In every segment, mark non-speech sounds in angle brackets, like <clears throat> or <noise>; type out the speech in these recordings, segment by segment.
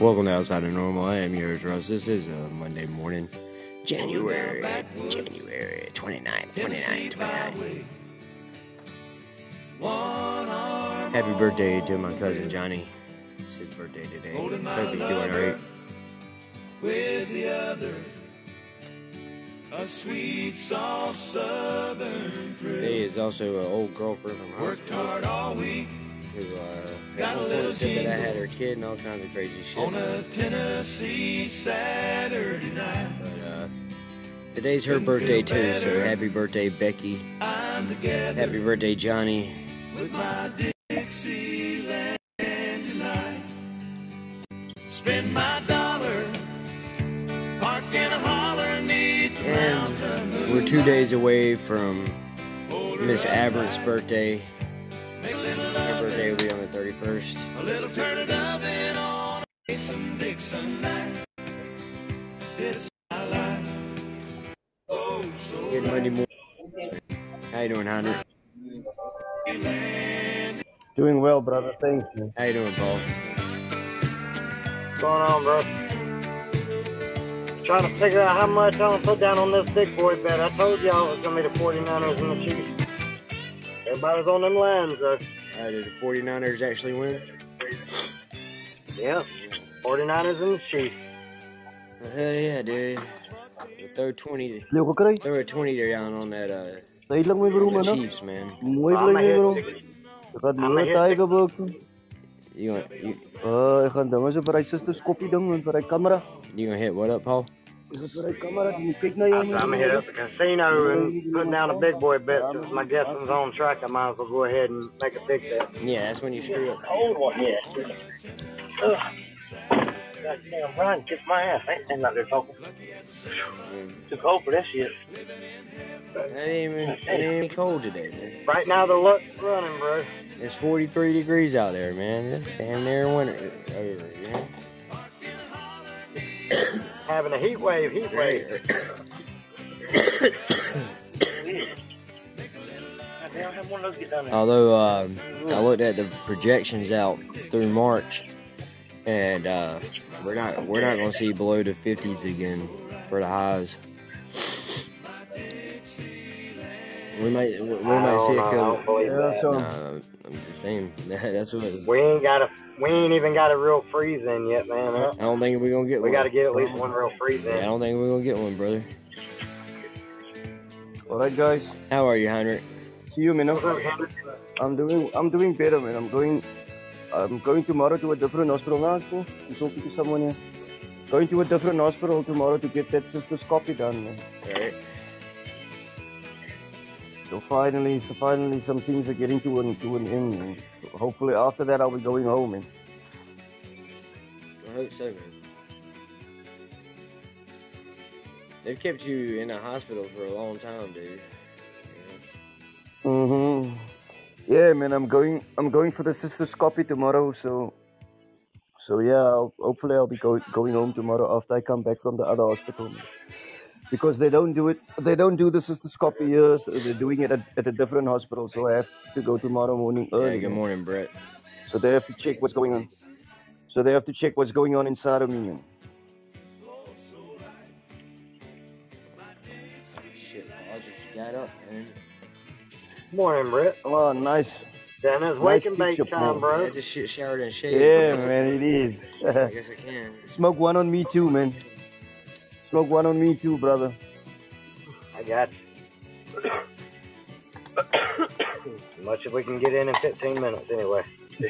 Welcome to Outside of Normal. I am yours, Russ. This is a Monday morning, January, January 29th, 29th, 29th. Happy birthday to my cousin Johnny. It's his birthday today. Hope he's doing alright. with the other. A sweet, soft southern thrill. Today is also an old girlfriend from high Worked hard all week who uh, Got a little said that I had her kid and all kinds of crazy shit. on a Tennessee Saturday night. But, uh, today's her birthday too, so happy birthday, Becky. Happy birthday, Johnny. with my Dixieland tonight. Spend my dollar, park in a holler, neath the mountain. And we're two days away from Miss Abert's birthday. 31st. a little turn it up and on a Mason Dixon night. It's my life. Oh, so Good Monday morning. How you doing, Hunter? Doing well, brother. Thank you. How you doing, Paul? What's going on, bro? Trying to figure out how much I'm gonna put down on this big boy bet. I told y'all it was gonna be the 49ers and the Chiefs. Everybody's on them lines, though. Uh, did the 49ers actually win? Yep. 49ers and the Chiefs. Well, hell yeah, dude. We'll throw 20, Leuke kry. throw a 20 down on that uh, Dahil lang may bro the. Chiefs, man. Mooi I'm bly a bro. hit. Ek gaan I'm a nooit hit. daai gebok. You gonna, you, Ah, ek gaan dinge so vir hy susters koppie ding en vir hy kamera. you gonna hit what up, Paul? Ek gaan vir hy kamera, jy kyk na jou. I'm gonna hit up the casino and put down a big boy bet. Since my guessing's on track, I might as well go ahead and make a big bet. Yeah, that's when you screw up. Old one, yeah. Ugh. Goddamn, Brian kicked my ass. I ain't standing out there talking. Too cold for this shit. It ain't even, it ain't even cold today, man. Right now, the luck's running, bro. It's 43 degrees out there, man. It's damn near winter over, you know? Having a heat wave, heat wave. Goddamn, have one of those get down there. Although uh, I looked at the projections out through March, and uh, we're not we're not gonna see below the 50s again for the highs. We might we, we might see a I don't know, I don't believe Yeah, that. so Nah, I'm just saying <laughs> that's what. We ain't got a, we ain't even got a real freeze in yet, man. Huh? I don't think we're gonna get We one. got to get at least one real freeze Yeah, I don't think we're gonna get one, brother. Alright guys. How are you, Heinrich? See you man. I'm doing I'm doing better man. I'm going I'm going tomorrow to a different hospital now. So I'm talking to someone here. Going to a different hospital tomorrow to get that cystoscopy done man. Right. So finally, so finally, some things are getting to an to an end. So hopefully, after that, I'll be going home. Man. I hope so, man. They've kept you in a hospital for a long time, dude. You Mhm. Yeah, man. I'm going. I'm going for the cystoscopy tomorrow. So, so yeah. I'll, hopefully, I'll be go, going home tomorrow after I come back from the other hospital. Man. Because they don't do it. They don't do the cystoscopy here. Uh, so they're doing it at, at a different hospital. So I have to go tomorrow morning early. Yeah, good morning, Brett. So they have to check what's going on. So they have to check what's going on inside of me. Shit, I just got up, man. Morning, Brett. Oh, nice. Then it's Nice wake and bake picture, time, Paul. I bro. just shit showered and shaved. Yeah, man, it is. <laughs> I guess I can. Smoke one on me too, man. Smoke one on me too, brother. I got you. as much as we can get in in 15 minutes, anyway. <laughs>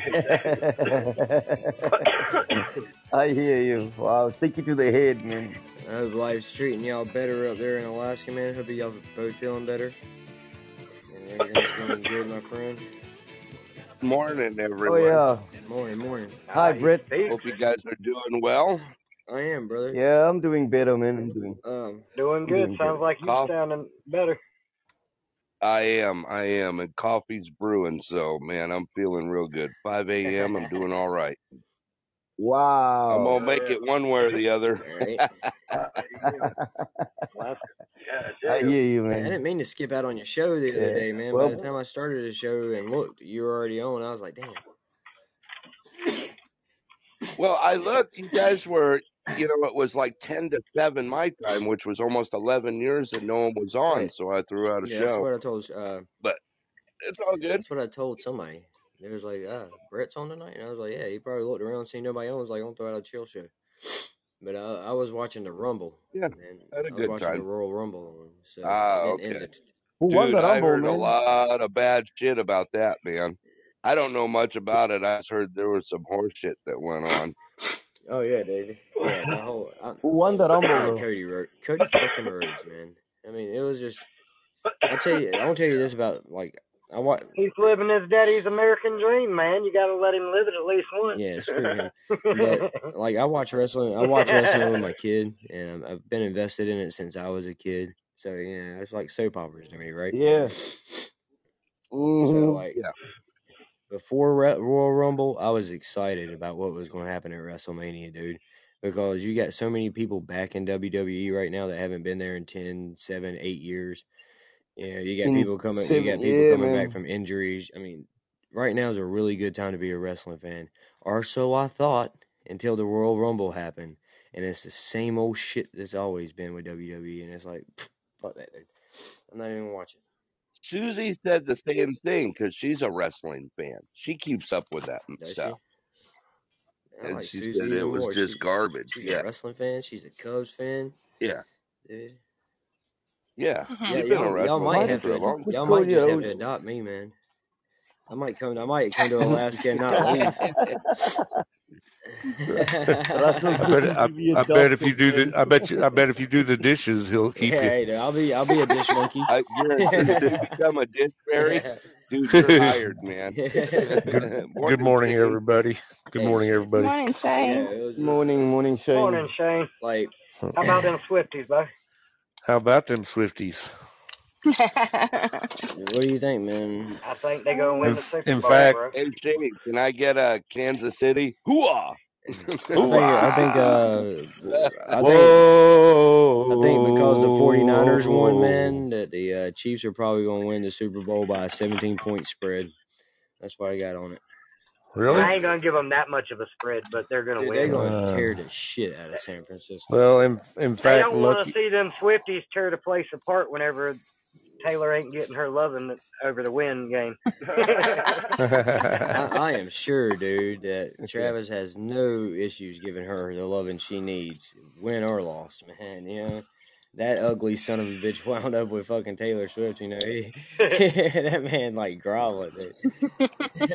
I hear you. Wow, stick it to the head, man. I hope life's treating y'all better up there in Alaska, man. Hope y'all both feeling better. And everything's going good, my friend. Morning, everyone. Oh yeah. Morning, morning. Hi, Brett. Steve, Hope you guys are doing well. I am, brother. Yeah, I'm doing better, man. I'm doing. Um, doing good. Doing Sounds good. like you're Cough. sounding better. I am, I am, and coffee's brewing, so man, I'm feeling real good. 5 a.m. I'm doing all right. Wow! I'm gonna make it one way or the other. all right. <laughs> Well, <laughs> I hear you, I didn't mean to skip out on your show the other Yeah. day, man. Well- By the time I started the show and looked, you were already on. I was like, damn. Well, I looked. You guys were, you know, it was like ten to seven my time, which was almost eleven years that no one was on. Right. So I threw out a Yeah, that's show. what I told. Uh, but It's all good. that's what I told somebody. They was like, "Ah, Brett's on tonight," and I was like, "Yeah." He probably looked around, seen nobody on. Was like, "I'm throw out a chill show." But I, I was watching the Rumble. Yeah, and had a I was good watching time. the Royal Rumble. So Ah, it didn't end okay. Who won Dude, the I Rumble, heard a lot of bad shit about that, man. I don't know much about it. I just heard there was some horse shit that went on. Oh yeah, dude. Yeah, the whole. <laughs> I, Who won the Rumble, though? Cody Rhodes. Cody fucking Rhodes, man. I mean, it was just. I tell you, I will tell you this about like I watch. He's living his daddy's American dream, man. You gotta let him live it at least once. Yeah, screw him. <laughs> But like I watch wrestling, I watch wrestling with my kid, and I've been invested in it since I was a kid. So yeah, it's like soap operas to me, right? Yeah. So hmm like Yeah. Before Re- Royal Rumble, I was excited about what was going to happen at WrestleMania, dude. Because you got so many people back in WWE right now that haven't been there in 10, 7, 8 years. You know, you got people coming you got people yeah, coming man. back from injuries. I mean, right now is a really good time to be a wrestling fan. Or so I thought until the Royal Rumble happened. And it's the same old shit that's always been with WWE. And it's like, fuck that, dude. I'm not even watching. Susie said the same thing because she's a wrestling fan. She keeps up with that Does stuff. I And like she Susie said it was more. just She's, garbage. she's Yeah. a wrestling fan. She's a Cubs fan. Yeah. Dude. Yeah. Mhm. Yeah, You've been a y'all, y'all might have to. Y'all Cool, might just have to adopt me, man. I might come. I might come to <laughs> Alaska and not leave. <laughs> Russell I bet. I, I bet if you do the. I bet you. I bet if you do the dishes, he'll keep yeah, you. hey, I'll be. I'll be a dish monkey. I guarantee if you <laughs> become a dish fairy, dude, you're <laughs> hired, man. <laughs> Good. Morning, Good morning, everybody. Good morning, everybody. Morning, Shane. it was just Morning, morning, Shane. Morning, Shane. like How about them Swifties, bud? How about them Swifties? What do you think, man? I think they're gonna win In, the Super in Bowl, fact, bro. Hey, Shane, can I get a Kansas City? Hooah! I think I think uh I think! I think because the 49ers won, man, that the uh, Chiefs are probably going to win the Super Bowl by a 17 point spread. That's what I got on it. Really? I ain't gonna give them that much of a spread, but they're gonna Dude, they're going to Uh, tear the shit out of San Francisco. well, in in They fact, don't want to see them Swifties tear the place apart whenever Taylor ain't getting her loving over the win game. <laughs> I, <laughs> I am sure, dude, that <laughs> Travis has no issues giving her the loving she needs, win or loss, man. You know, that ugly son of a bitch <laughs> wound up with fucking Taylor Swift. You know, he, <laughs> <laughs> that man like groveling. Dude.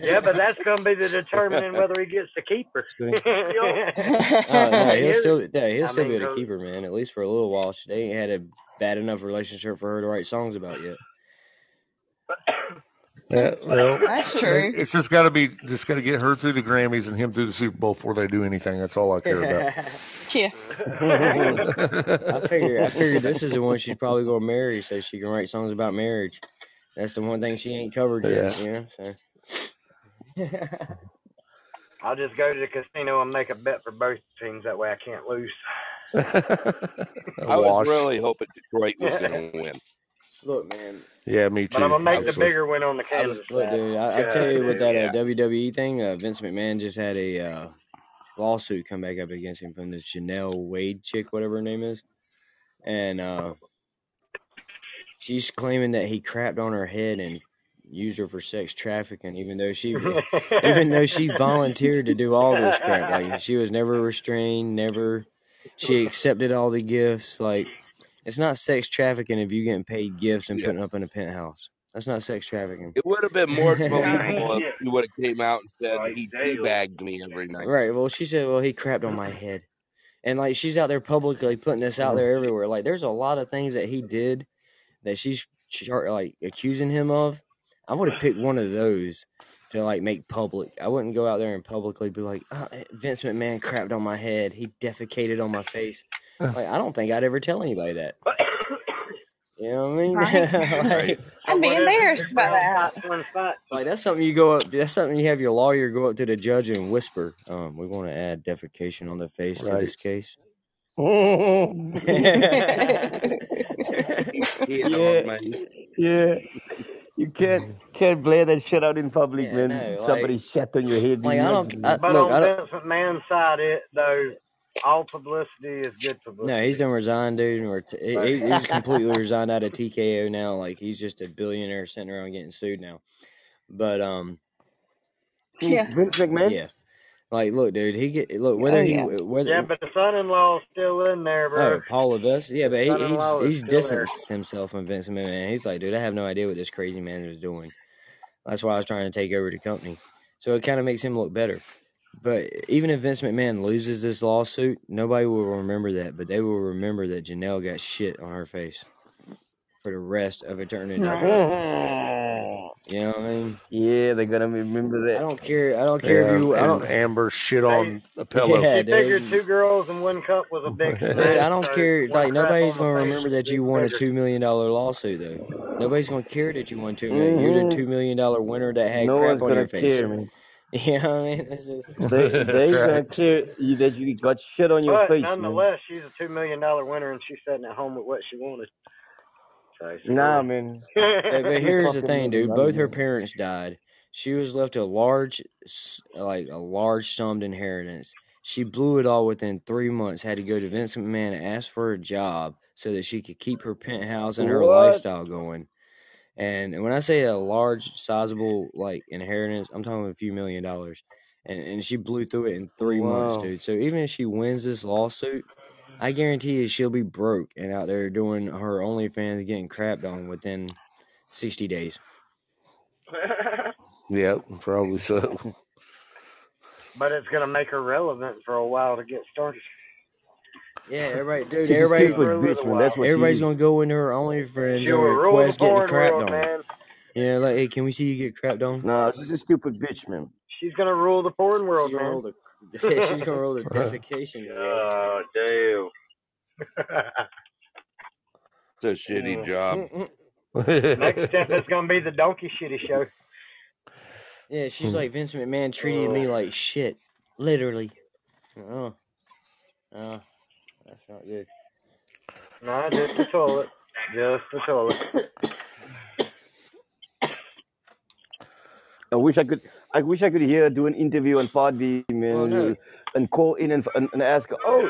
yeah, but that's gonna be the determining whether he gets the keeper. Oh no, He he'll still, yeah, he'll I still be mean, able to go- keep her, man. At least for a little while. She- ain't had a bad enough relationship for her to write songs about yet. <coughs> Yeah, well, That's true. it's just got to be just got to get her through the Grammys and him through the Super Bowl before they do anything. That's all I care about. <laughs> Yeah. I figure, I figure this is the one she's probably gonna marry, so she can write songs about marriage. That's the one thing she ain't covered yet, Yeah. you know. So. <laughs> I'll just go to the casino and make a bet for both teams. That way I can't lose. <laughs> I was really hoping Detroit was going to win. Look, man. Yeah, me too. But I'm gonna make the bigger win on the Kansas Look, dude. I, I tell you, with that yeah. uh, WWE thing, uh, Vince McMahon just had a uh, lawsuit come back up against him from this Janelle Wade chick, whatever her name is, and uh, she's claiming that he crapped on her head and used her for sex trafficking, even though she, <laughs> even though she volunteered to do all this crap. Like she was never restrained, never. She accepted all the gifts. Like it's not sex trafficking if you're getting paid gifts and Yeah. putting up in a penthouse. That's not sex trafficking. It would have been more believable if Yeah. he would have came out and said Right, he bagged me every night. Right. Well, she said, "Well, he crapped on my head," and like she's out there publicly putting this out there everywhere. Like, there's a lot of things that he did that she's like accusing him of. I would have picked one of those to like make public. I wouldn't go out there and publicly be like, oh, "Vince McMahon crapped on my head. He defecated on my face." <laughs> Like, I don't think I'd ever tell anybody that. <coughs> You know what I mean? Right. <laughs> like, <laughs> I'd be embarrassed by that. fight, one fight. Like that's something you go up. That's something you have your lawyer go up to the judge and whisper. Um, we want to add defecation on the face to this case. You yeah, yeah. You can't can't blare that shit out in public, Yeah, man. no, Somebody like, shat on your head. like I don't. I, But look, I on don't. Vince McMahon's side, it though, all publicity is good publicity. No, he's done resigned, dude. Or t- he- But he- he's completely <laughs> resigned out of TKO now. Like he's just a billionaire sitting around getting sued now. But um, <laughs> Yeah. Vince McMahon? yeah, like look, dude. He get look Oh whether he whether yeah, but the son-in-law's still in there, bro. Oh, bro. Paul Levesque. Yeah, but he, he's son-in-law he's still there. distanced himself from Vince McMahon. He's like, dude, I have no idea what this crazy man is doing. That's why I was trying to take over the company. So it kind of makes him look better. But even if Vince McMahon loses this lawsuit, nobody will remember that. But they will remember that Janelle got shit on her face for the rest of eternity. <laughs> You know what I mean? Yeah, they're gonna remember that. I don't care. I don't care Yeah, if you. I don't. Amber shit Hey, on the pillow. Yeah, he figured two girls in one cup was a big <laughs> Dude, I don't care. Like nobody's gonna remember that you won a two million dollar lawsuit, though. Nobody's gonna care that you won two million. You're the hmm two million dollar winner that had No crap one's on your face. care, man. <laughs> You know what I mean? It's just, They That's they gonna right. care you that you got shit on your But face, man. nonetheless, she's a two million dollar winner, and she's sitting at home with what she wanted. So Nah, her. man. <laughs> but, but You here's the fucking thing, million dude. dollars, Both her man. parents died. She was left a large, s- like a large summed inheritance. She blew it all within three months. Had to go to Vince McMahon and ask for a job so that she could keep her penthouse and her What? lifestyle going. And when I say a large, sizable like inheritance, I'm talking a few million dollars. And and she blew through it in three months, dude. So even if she wins this lawsuit, I guarantee you she'll be broke and out there doing her OnlyFans getting crapped on within sixty days. <laughs> Yep, probably so. but it's gonna make her relevant for a while to get started. Yeah, <laughs> everybody, dude, She's a everybody, stupid bitch, little man. That's what everybody's gonna go into her only She and will the request getting crapped world, on. man. Yeah, like, hey, can we see you get crapped on? Nah, she's a stupid bitch, man. She's gonna rule the porn world, She's gonna man. the, <laughs> she's gonna rule the <laughs> defecation. world. Oh, It's a shitty job. Mm, mm. Next step is gonna be the donkey shitty show. Yeah, she's hmm. like Vince McMahon treated me like shit, literally. Oh, oh, that's not good. No, just the toilet. Just the toilet. I wish I could. I wish I could hear do an interview on Podbean, man, Well, and, no, and call in and, and, and ask oh,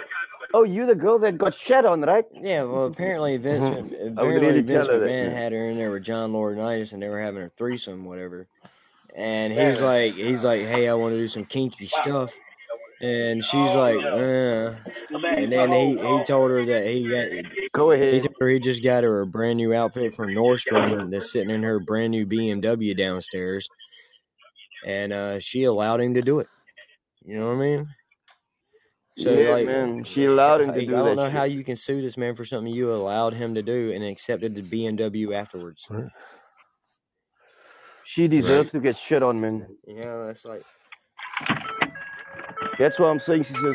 oh, you the girl that got shat on, right? Yeah, well, apparently Vince, <laughs> I apparently really Vince tell that, McMahon man. had her in there with John Laurinaitis, and they were having a threesome, whatever. And he's like, he's like, hey, I want to do some kinky stuff, and she's like, uh. And then he he told her that he got, Go ahead. he ahead. told her he just got her a brand new outfit from Nordstrom that's sitting in her brand new BMW downstairs, and uh, she allowed him to do it. You know what I mean? So Yeah, like, man. She allowed him to like, I do don't that know how you can sue this man for something you allowed him to do and accepted the BMW afterwards. She deserves to get shit on, man. Yeah, that's like, That's why I'm saying she's a.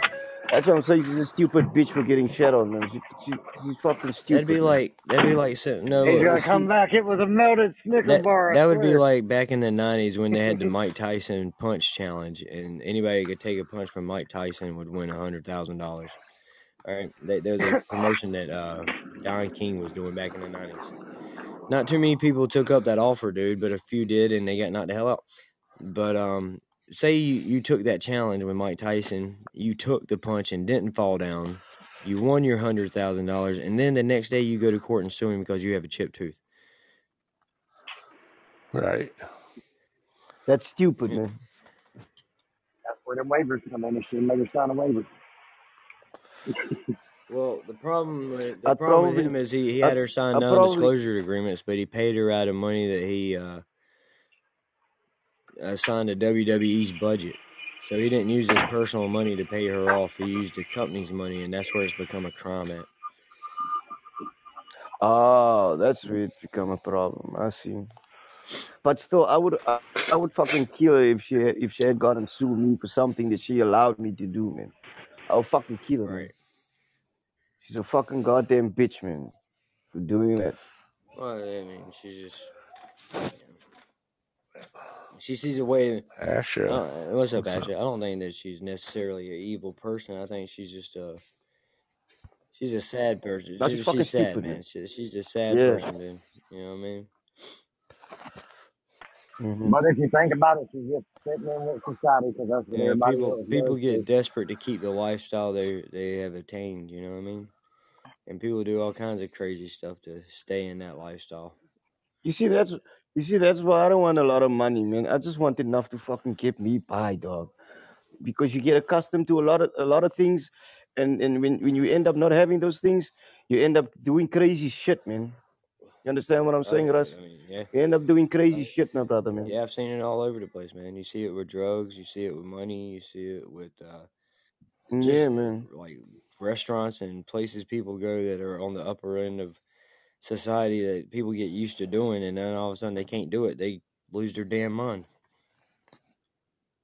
That's why I'm saying she's a stupid bitch for getting shit on, man. She, she, she's fucking stupid. that'd be man. like, that'd be like, so- no, He's look, gonna come back. It was a melted Snicker that bar. I that would be like back in the '90s when they had the Mike Tyson punch challenge, and anybody who could take a punch from Mike Tyson would win a hundred thousand dollars. All right, they, there was a <laughs> promotion that uh, Don King was doing back in the '90s. Not too many people took up that offer, dude, but a few did, and they got knocked the hell out. But um, say you, you took that challenge with Mike Tyson, you took the punch and didn't fall down, you won your hundred thousand dollars, and then the next day you go to court and sue him because you have a chipped tooth. Right. That's stupid, man. That's where the waivers come in. They should make her sign a waiver. <laughs> Well, the problem with, the I'd problem with him is he, he I'd, had her sign I'd non-disclosure agreements, but he paid her out of money that he uh, Uh, assigned to WWE's budget. So he didn't use his personal money to pay her off. He used the company's money, and that's where it's become a crime at. oh, that's where it's become a problem. I see. But still, I would, I, I would fucking kill her if she, if she had gotten sued me for something that she allowed me to do, man. I would fucking kill her. Right. She's a fucking goddamn bitch, man, for doing that. Well, I mean, she's just she sees a way. Asha. Uh, what's up, What's up? I don't think that she's necessarily an evil person. I think she's just a she's a sad person. No, She, she's fucking she's sad, stupid, man. man. She, she's a sad Yeah. person, dude. You know what I mean? hmm But if you think about it, you're just fitting in with society because that's what Yeah, everybody people else people does. get desperate to keep the lifestyle they they have attained. You know what I mean? And people do all kinds of crazy stuff to stay in that lifestyle. You see, that's you see, that's why I don't want a lot of money, man. I just want enough to fucking get me by, dog. Because you get accustomed to a lot of a lot of things, and and when when you end up not having those things, you end up doing crazy shit, man. You understand what I'm Oh saying, Russ? I mean, yeah, You end up doing crazy shit, my brother, man. yeah. I've seen it all over the place, man. You see it with drugs, you see it with money, you see it with uh, Mm, just Yeah, man. like restaurants and places people go that are on the upper end of society that people get used to doing, and then all of a sudden they can't do it. They lose their damn mind.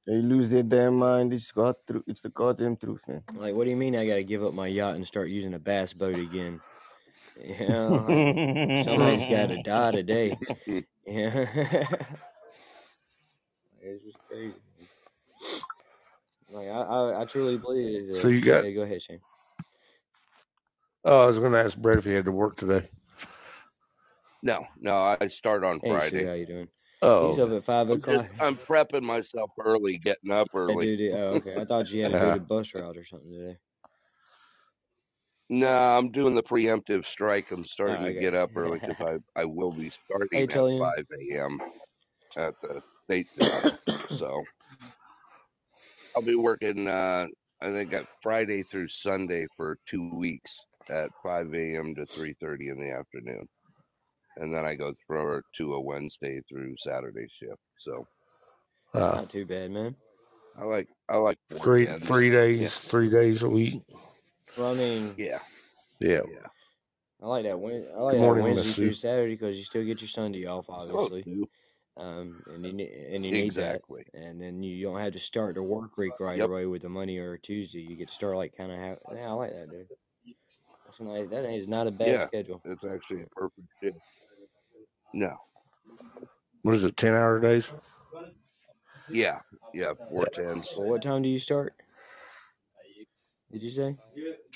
They lose their damn mind. It's God. Tru- it's the goddamn truth, man. Like, what do you mean I got to give up my yacht and start using a bass boat again? You <laughs> know, somebody's got to die today. <laughs> Yeah, <laughs> it's just crazy. Like I, I, I truly believe that. So you got. Yeah, go ahead, Shane. Oh, I was going to ask Brett if he had to work today. No, no, I start on Hey, Sue, Friday. how you doing? Oh, He's up at five I'm just o'clock. I'm prepping myself early, getting up Hey, early. dude. Oh, okay. I thought you had to do Yeah. the <laughs> bus route or something today. No, I'm doing the preemptive strike. I'm Oh, starting to get up early because I I will be hey, starting at Tillian. 5 a.m. at the state job. So I'll be working. Uh, I think at Friday through Sunday for two weeks at 5 a.m. to 3:30 in the afternoon, and then I go through to a Wednesday through Saturday shift. So That's Uh, not too bad, man. I like I like four three tens. three Yeah, days, three days a week. Well, I mean, yeah, Yeah. yeah. I like that. Wed- I Good like that morning, Wednesday Miss through Sue. Saturday because you still get your Sunday off, obviously. Um, and you ne- and you need that. exactly. And then you don't have to start the work week right Yep. away with the money or Tuesday. You get to start like kind of have. Yeah, I like that, dude. That's nice. That is not a bad Yeah, schedule. it's actually a perfect shift. No. What is it? Ten hour days? Yeah, yeah, four tens. Well, what time do you start? Did you say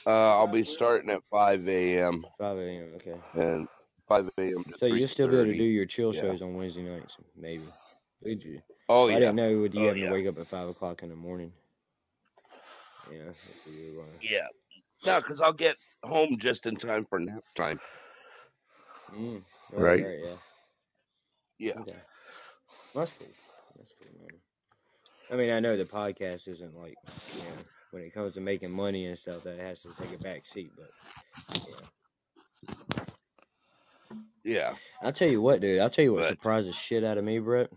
Uh, I'll be starting at 5 a.m. five a.m.? Okay. and 5 a.m. So you'll still be able to do your chill Yeah. shows on Wednesday nights, maybe. Would you? Oh I yeah. didn't know would you Oh having yeah. to wake up at five o'clock in the morning. Yeah, that's a good one. Yeah. No, because I'll get home just in time for nap time. Mm, right, Right. yeah. Yeah. Okay. That's cool. That's cool, man. I mean, I know the podcast isn't like, you know, when it comes to making money and stuff, that has to take a back seat. But yeah, Yeah. I'll tell you what, dude. I'll tell you what But surprised the shit out of me, Brett.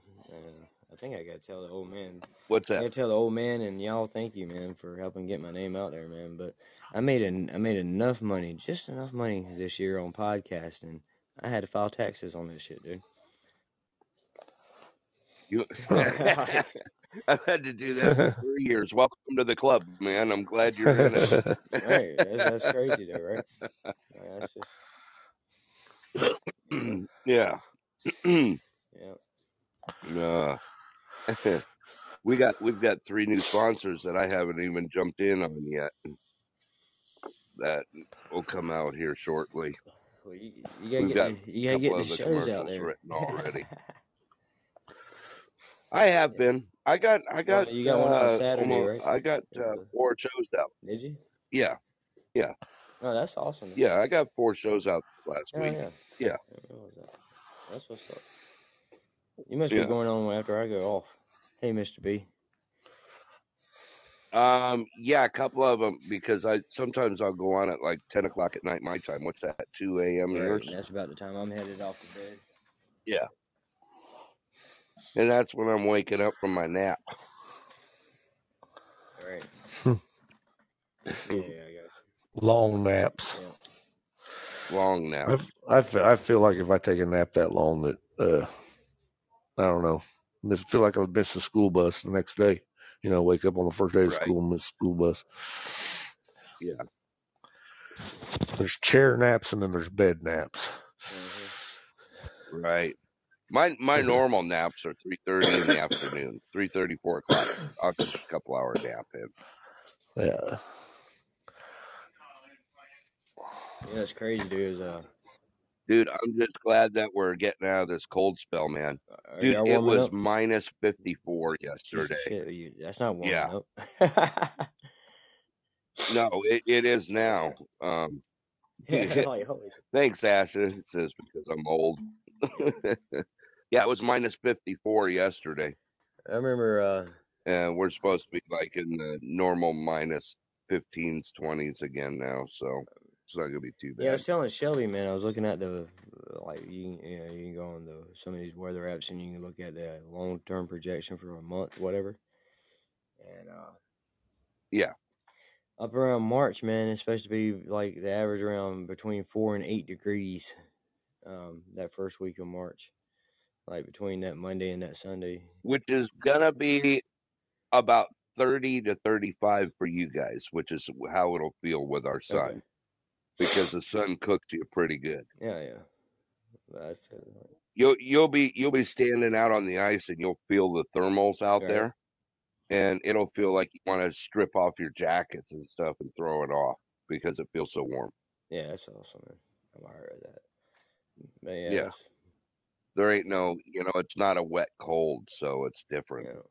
I think I gotta tell the old man. what's that? I gotta tell the old man and y'all. Thank you, man, for helping get my name out there, man. But I made an, I made enough money, just enough money this year on podcasting. I had to file taxes on this shit, dude. You <laughs> <laughs> I've had to do that for three years. Welcome to the club, man. I'm glad you're in it. <laughs> right? That's, that's crazy, though, right? That's just <clears throat> yeah. <clears throat> yeah. uh, <laughs> we got we've got three new sponsors that I haven't even jumped in on yet. That will come out here shortly. Well, you, you gotta We've get got the, you gotta get the the shows out there. written <laughs> already. <laughs> I have been. I got. I Well, got. you got one out Uh, Saturday, almost. right? I got uh, four shows out. Did you? Yeah. Yeah. Oh, that's awesome. Yeah. I got four shows out last Oh week. yeah. Yeah. I didn't realize that. That's what's up. You must be going on after I go off. Hey, Mister B. Um. Yeah. A couple of them because I sometimes I'll go on at like ten o'clock at night my time. What's that? Two a.m. Right, yours? that's about the time I'm headed off to bed. Yeah. And that's when I'm waking up from my nap. Right. Hmm. <laughs> Yeah, yeah, I got Long naps. Yeah. Long naps. I, fe- I feel like if I take a nap that long that uh I don't know, miss, feel like I would miss the school bus the next day. You know, wake up on the first day of Right. school and miss school bus. Yeah. There's chair naps and then there's bed naps. Mhm. Right. My my <laughs> normal naps are three thirty in the afternoon. Three thirty, four o'clock. I'll get a couple hour nap in. Yeah. Yeah, it's crazy, dude. Is uh, Dude, I'm just glad that we're getting out of this cold spell, man. Are Dude, y'all it warming was up? minus 54 yesterday. shit, you, that's not warming Yeah. up. No, it, it is now. <laughs> Um, <laughs> yeah, like, <laughs> holy thanks, Asha. It says because I'm old. yeah, it was minus 54 yesterday. I remember. Uh, And we're supposed to be like in the normal minus 15s, 20s again now. So it's not going to be too bad. yeah, I was telling Shelby, man. I was looking at the like you, you know you can go on the some of these weather apps and you can look at the long term projection for a month, whatever. And uh, Yeah. up around March, man, it's supposed to be like the average around between four and eight degrees. Um, that first week of March, like between that Monday and that Sunday. Which is going to be about 30 to 35 for you guys, which is how it'll feel with our sun Okay. Because the sun cooks you pretty good. Yeah, yeah. That's You'll you'll be you'll be standing out on the ice and you'll feel the thermals out there, and it'll feel like you want to strip off your jackets and stuff and throw it off because it feels so warm. yeah, that's awesome, man. I'm alright with that. But yeah, Yeah. There ain't no you know it's not a wet cold, so it's you different. know,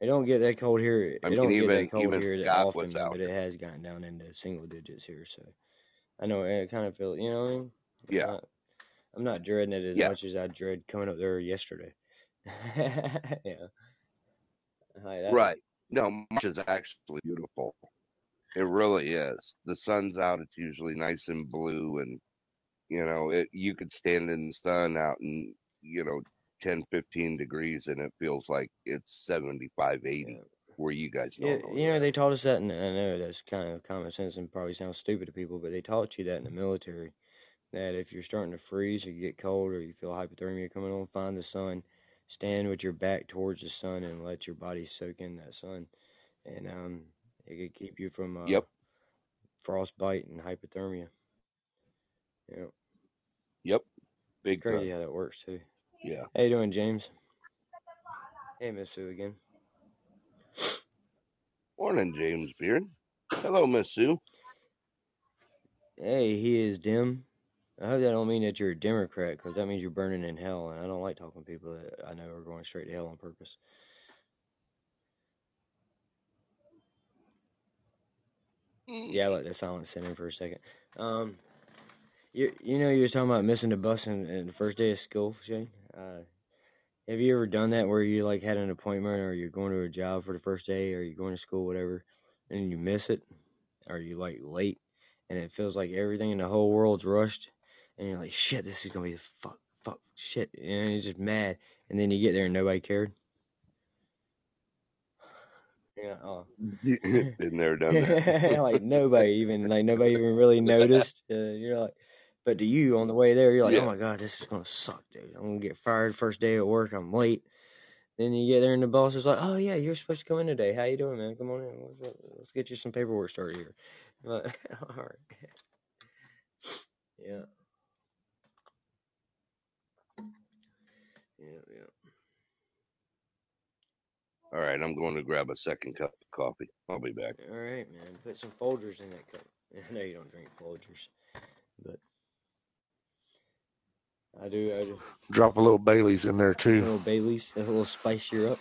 it don't get that cold here. It I mean, don't get even- that cold here that often, was man, out but it has gotten down into single digits here. So I know it kind of feel. You know what I mean? I'm Yeah. not, I'm not dreading it as Yeah. much as I dread coming up there yesterday. <laughs> yeah. That- Right. No, March is actually beautiful. It really is. The sun's out. It's usually nice and blue, and you know, it. You could stand in the sun out in you know 10, 15 degrees, and it feels like it's 75, 80 Yeah. Where you guys Yeah, normally. you know they taught us that, and I know that's kind of common sense and probably sounds stupid to people, but they taught you that in the military. That if you're starting to freeze or you get cold or you feel hypothermia coming on, find the sun, stand with your back towards the sun, and let your body soak in that sun, and um, it could keep you from uh, Yep. frostbite and hypothermia. Yep. it's Big crazy time. how that works too. Yeah. How you doing, James? Hey, Miss Sue again. Morning, James Beard. Hello, Miss Sue. Hey, he is dim. I hope that don't mean that you're a Democrat, because that means you're burning in hell, and I don't like talking to people that I know are going straight to hell on purpose. Yeah, I let the silence sit in for a second. Um, you you know you were talking about missing the bus in, in the first day of school, Shane. Uh, have you ever done that where you like had an appointment, or you're going to a job for the first day, or you're going to school, whatever, and you miss it, or you like late, and it feels like everything in the whole world's rushed, and you're like, shit, this is gonna be fuck, fuck, shit, and you're just mad, and then you get there and nobody cared. Yeah. Oh. <laughs> Been there, done that. <laughs> like nobody even like nobody even really <laughs> noticed. Uh, you're like, but to you on the way there, you're like, Yeah. oh my god, this is gonna suck, dude. I'm gonna get fired first day at work. I'm late. Then you get there and the boss is like, oh yeah, you're supposed to come in today. How you doing, man? Come on in. Let's, let's get you some paperwork started here. <laughs> Like, <laughs> all right. yeah. Yeah, yeah. All right, I'm going to grab a second cup of coffee. I'll be back. All right, man. Put some Folgers in that cup. <laughs> I know you don't drink Folgers, but I do. I do. Drop a little Bailey's in there A too. little Bailey's, a little spice you up.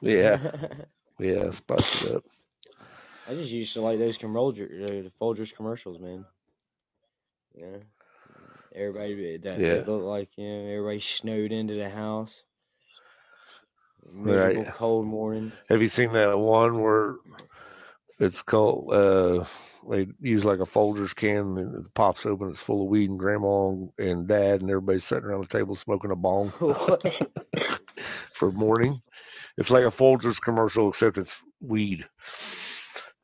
Yeah, <laughs> yeah, spice it up. I just used to like those the Folgers commercials, man. Yeah. Everybody that Yeah. looked like you know everybody snowed into the house. Miserable Right. cold morning. Have you seen that one where it's called? Uh, they use like a Folgers can it pops open. It's full of weed and grandma and dad and everybody's sitting around the table smoking a bong <laughs> <laughs> for morning. It's like a Folgers commercial except it's weed.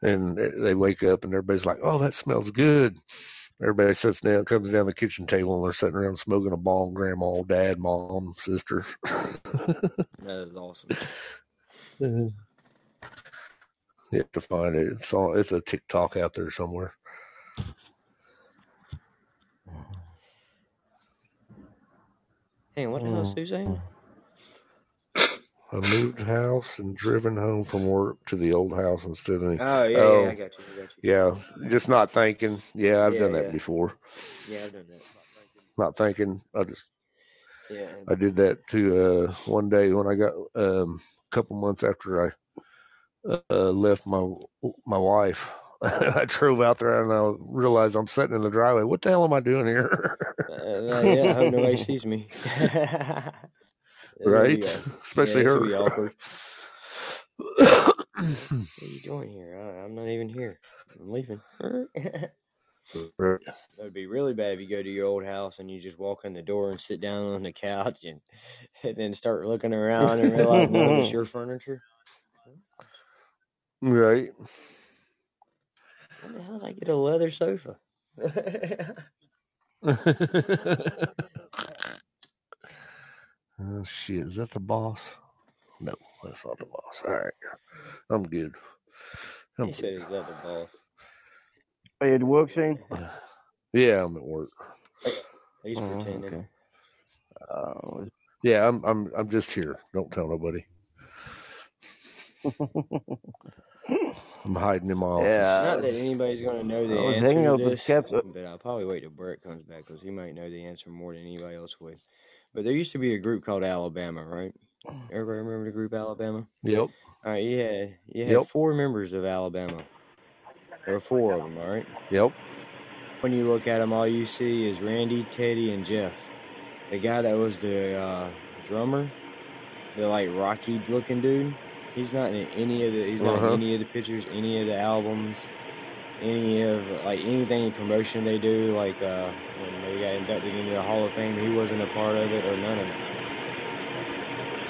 And they wake up and everybody's like, "Oh, that smells good." Everybody sits down, comes down the kitchen table, and they're sitting around smoking a bong. Grandma, dad, mom, sister. that is awesome. <laughs> you have to find it. It's on. It's a TikTok out there somewhere. Hey, what the hell is Mm. Saying? I moved house and driven home from work to the old house instead of. Oh yeah, yeah, Oh. I got you. I got you. Yeah, just not thinking. Yeah, I've done that yeah. before. Yeah, I've done that. not thinking. I just Yeah. I did that too uh, one day when I got um, a couple months after I uh, left my my wife. <laughs> I drove out there and I realized I'm sitting in the driveway. What the hell am I doing here? Uh, yeah, I hope nobody sees me. <laughs> Right? Especially yeah, this would be her. awkward. <coughs> What are you doing here? I, I'm not even here. I'm leaving. <laughs> That'd be really bad if you go to your old house and you just walk in the door and sit down on the couch and, and then start looking around and realize of it's your furniture. Right. When the hell did I get a leather sofa? <laughs> oh shit! Is that the boss? No, that's not the boss. All right, I'm good. I'm he said good. he's not the boss. Are you at work, Shane? <sighs> Yeah, I'm at work. He's Oh, pretending. okay. Uh, Yeah, I'm I'm I'm just here. Don't tell nobody. <laughs> I'm hiding in my office. Not that anybody's going to know the I was answer hanging to out with this, Caps. but I'll probably wait till Brett comes back because he might know the answer more than anybody else would. But there used to be a group called Alabama, right? Everybody remember the group Alabama? Yep. All right, you had you had Yep. four members of Alabama. There were four of them, all right. Yep. When you look at them, all you see is Randy, Teddy, and Jeff. The guy that was the uh, drummer, the like rocky looking dude. He's not in any of the. He's not Uh-huh. in any of the pictures, any of the albums, any of like anything promotion they do. Like uh, when they got inducted into the Hall of Fame, he wasn't a part of it or none of it.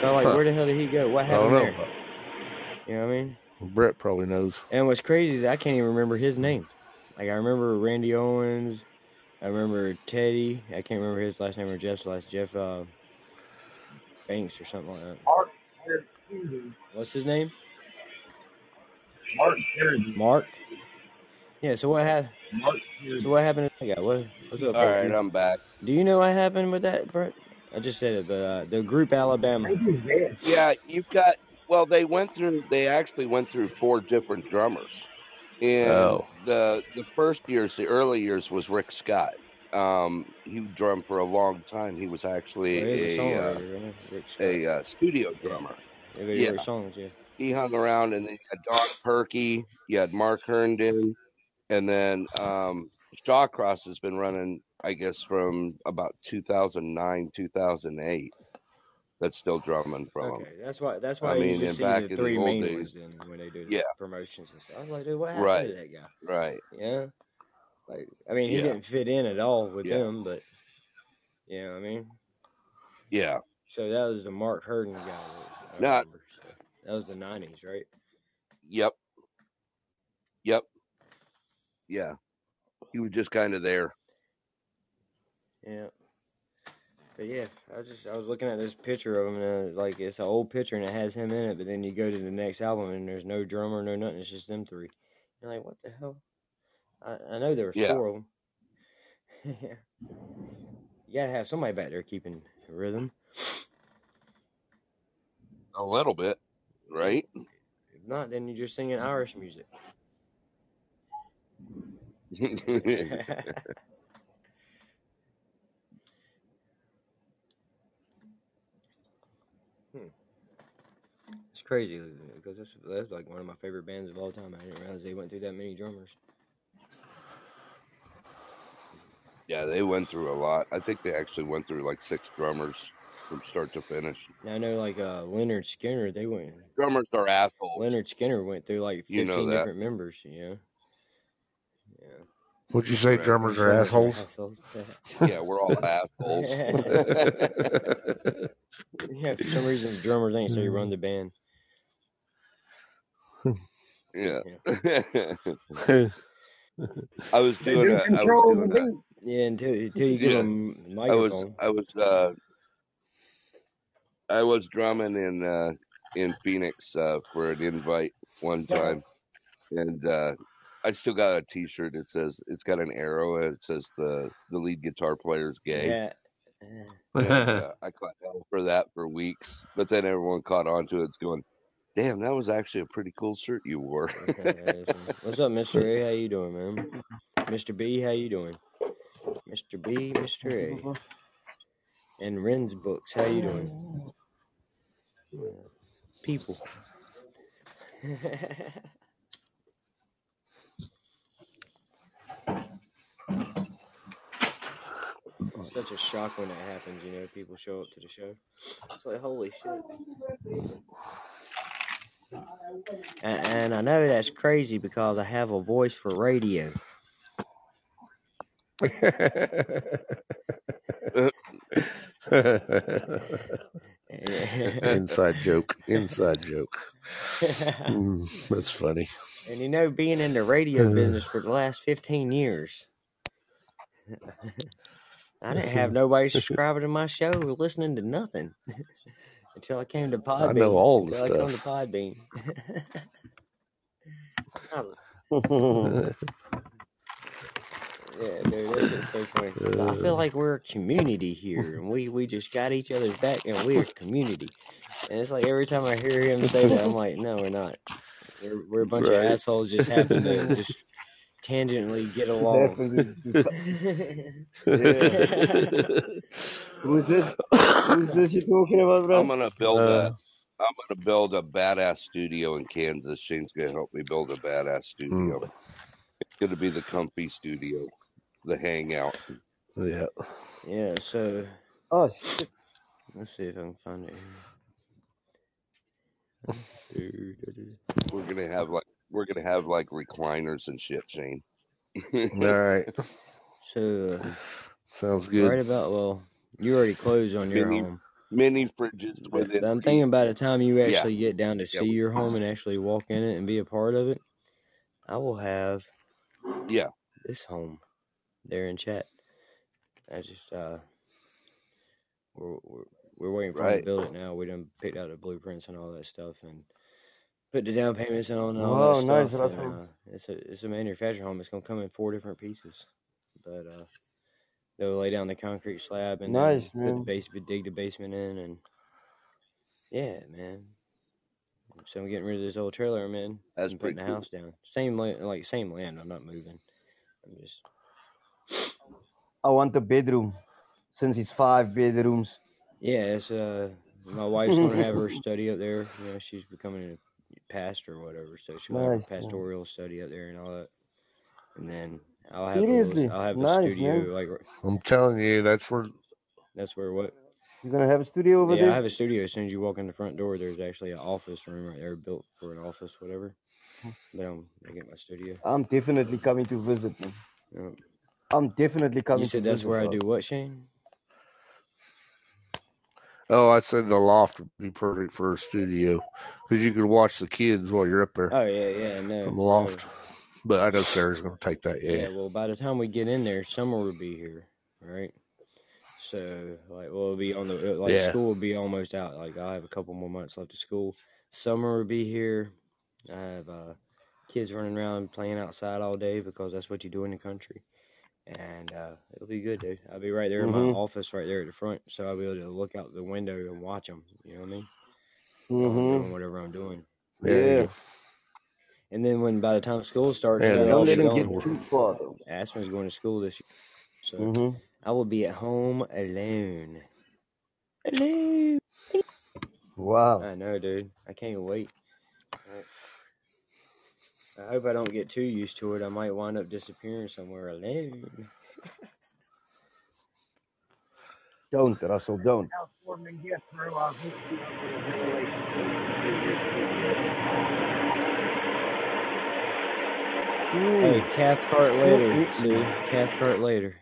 So like, Huh. where the hell did he go? What I don't happened know. there? You know what I mean? Brett probably knows. And what's crazy is I can't even remember his name. Like I remember Randy Owens, I remember Teddy. I can't remember his last name or Jeff's last. Jeff uh, Banks or something like that. Mark, What's his name? Mark Kennedy. Mark. Yeah. So what happened? Mark Kennedy. So what happened to that guy? What? What's up? All right, folks? right, I'm back. Do you know what happened with that, Brett? I just said it, but uh, the group Alabama. I think he's dead. Yeah, you've got. Well, they went through. They actually went through four different drummers. And Oh. the the first years, the early years, was Rick Scott. Um, he drummed for a long time. He was actually Well, he's a a uh, songwriter, isn't he? Rick Scott. a uh, studio Yeah. drummer. He Yeah, songs. Yeah. he hung around, and then you had Don Perky, you had Mark Herndon, and then um, Shawcross has been running, I guess, from about 2009, 2008. That's still drumming from him. Okay, that's why. That's I why you mean, just see back the in the three old main days- ones then when they do the Yeah. promotions and stuff. I was like, dude, what happened Right. to that guy? Right. Yeah. Like, I mean, he Yeah. didn't fit in at all with Yeah. them, but you know what I mean. Yeah. So that was the Mark Herndon guy. I Not- remember. So that was the '90s, right? Yep. Yep. Yeah. He was just kind of there. Yeah. But yeah, I was just I was looking at this picture of him, and uh, like it's an old picture, and it has him in it. But then you go to the next album, and there's no drummer, no nothing. It's just them three. You're like, what the hell? I, I know there was Yeah. four of them. yeah. <laughs> You gotta have somebody back there keeping rhythm. A little bit. Right? If not, then you're just singing Irish music. <laughs> Hmm. It's crazy because that's, that's like one of my favorite bands of all time. I didn't realize they went through that many drummers. yeah, they went through a lot. I think they actually went through like six drummers from start to finish. Now I know like uh, Lynyrd Skynyrd, they went. Drummers are assholes. Lynyrd Skynyrd went through like You fifteen know different members. You know. Yeah. Would you say Right. drummers are assholes? assholes. <laughs> Yeah, we're all assholes. <laughs> <laughs> yeah, for some reason the drummers ain't so you run the band. yeah. I was doing do a, I was doing a. Yeah, until until you get Yeah. them I was. I was uh I was drumming in uh in Phoenix uh for an invite one time and uh I still got a t shirt it says it's got an arrow and it says the the lead guitar player's gay. Yeah. And uh, <laughs> I caught hell for that for weeks. But then everyone caught on to it. It's going, damn, that was actually a pretty cool shirt you wore. Okay, yeah, that's right. What's up, Mr. A? How you doing, man? Mr. B, how you doing? Mr. B, Mr. A. <laughs> And Ren's books. How you doing? People. <laughs> Such a shock when that happens, you know, people show up to the show. It's like, holy shit. And, and I know that's crazy because I have a voice for radio. <laughs> <laughs> Inside joke. Inside joke. Mm, that's funny. And you know, being in the radio business for the last 15 years, <laughs> I didn't have nobody <laughs> subscribing to my show or listening to nothing until I came to Podbean. I know all the until I come to. Podbean. I- yeah, dude, that shit's so funny. 'Cause <laughs> I feel Uh. like we're a community here, and we, we just got each other's back, and we're a community. And it's like every time I hear him say that, I'm like, no, we're not. We're, we're a bunch Right. of assholes just happen to <laughs> just tangentially get along. <laughs> Who's this? Who's this you talking about, bro? I'm gonna build Uh, a. I'm gonna build a badass studio in Kansas. Shane's gonna help me build a badass studio. Mm. It's gonna be the comfy studio, the hangout. yeah. yeah, so Oh shit! let's see if I can find it. <laughs> We're gonna have like we're gonna have like recliners and shit, Shane. All <laughs> right. So, uh, Sounds good. right about, well, you already closed on your Mini home. mini fridges But within. I'm thinking by the time you Yeah. actually get down to see we- your home and actually walk in it and be a part of it, I will have Yeah. this home there in chat. I just uh, we're we're, we're waiting for Right. to build it now. We done picked out the blueprints and all that stuff and put the down payments on and all Wow, that nice, stuff. and, uh, it's a it's a manufactured home. It's gonna come in four different pieces, but uh, they'll lay down the concrete slab and Nice, put the man. basement, dig the basement in, and yeah, man. So I'm getting rid of this old trailer, man. That's and putting the cool. house down. Same land, like same land. I'm not moving. I'm just I want a bedroom, since it's five bedrooms. yeah. It's uh, my wife's gonna have her study up there. You know, she's becoming a pastor or whatever, so she'll have Nice, her man. pastoral study up there and all that. And then I'll have a little, Seriously, I'll have a nice, studio man. like I'm telling you, that's where. that's where what You're gonna have a studio over there? Yeah, I have a studio. As soon as you walk in the front door, there's actually an office room right there built for an office, whatever. But I'm I get my studio. I'm definitely coming to visit, man. Yeah. I'm definitely coming You to said that's visit. where I do what, Shane? Oh, I said the loft would be perfect for a studio because you could watch the kids while you're up there Oh yeah, yeah, no. from the no. loft. But I know Sarah's going to take that. Yeah. Yeah. well, by the time we get in there, summer will be here, right? So, like, well, it'll be on the like Yeah. school will be almost out. Like, I have a couple more months left of school. Summer will be here. I have uh, kids running around playing outside all day because that's what you do in the country, and uh, it'll be good, dude. I'll be right there in my Mhm. office, right there at the front, so I'll be able to look out the window and watch them. You know what I mean? While I'm Mm-hmm. doing whatever I'm doing. Yeah. Yeah. And then when by the time school starts, Yeah, they'll they all Don't be let him get too far, though. Aspen's going to school this year, so Mm-hmm. I will be at home alone. Alone. Wow. I know, dude. I can't wait. I hope I don't get too used to it. I might wind up disappearing somewhere alone. Don't, Russell, don't. Hey. Cathcart later. See, Cathcart later.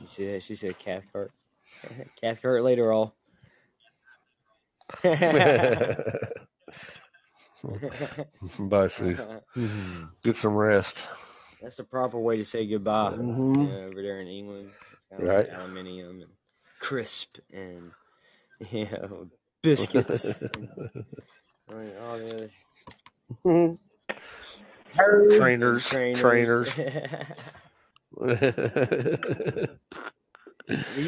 You see that? She said Cathcart. <laughs> Cathcart later, all. <laughs> <laughs> Bye, Sue. Mhm. Get some rest. That's the proper way to say goodbye. Mhm. Yeah, over there in England, kind of Right. like aluminium and crisp and you know biscuits and like, all the other Mhm. Trainers. Trainers. you <laughs>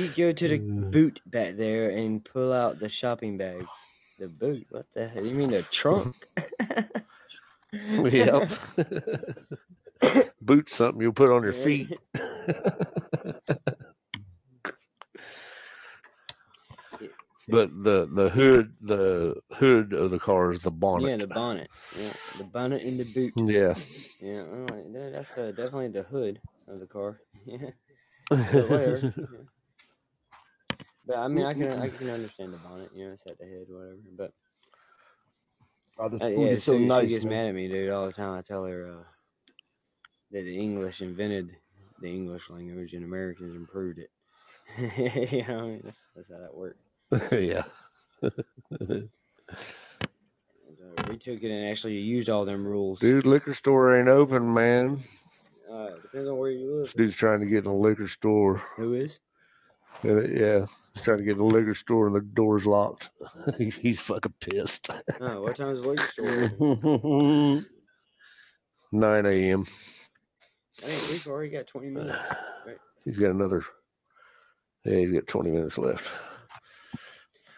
<laughs> go to the boot back there and pull out the shopping bags. The boot? What the hell? You mean the trunk? <laughs> yep. Boots something you'll put on your feet. <laughs> but the the hood the hood of the car is the bonnet. Yeah, the bonnet. Yeah, the bonnet and the boot. Yeah. Yeah, I'm like, that- that's uh, definitely the hood of the car. <laughs> Yeah, but whatever. yeah. But I mean, I can I can understand the bonnet. You know, at the head, whatever. But Oh, this uh, food yeah, is so Sue, nice, she gets man. mad at me, dude, all the time. I tell her uh, that the English invented the English language and Americans improved it. <laughs> you know, I mean, that's, that's how that works. <laughs> yeah. So <laughs> we took it and actually used all them rules. Dude, liquor store ain't open, man. Uh, depends on where you This live. dude's trying to get in a liquor store. Who is? Yeah, he's trying to get in a liquor store and the door's locked. <laughs> he's, fucking pissed. Oh, what time is the liquor store <laughs> 9 a.m. We've already got 20 minutes. Right? He's got another. Yeah, he's got 20 minutes left.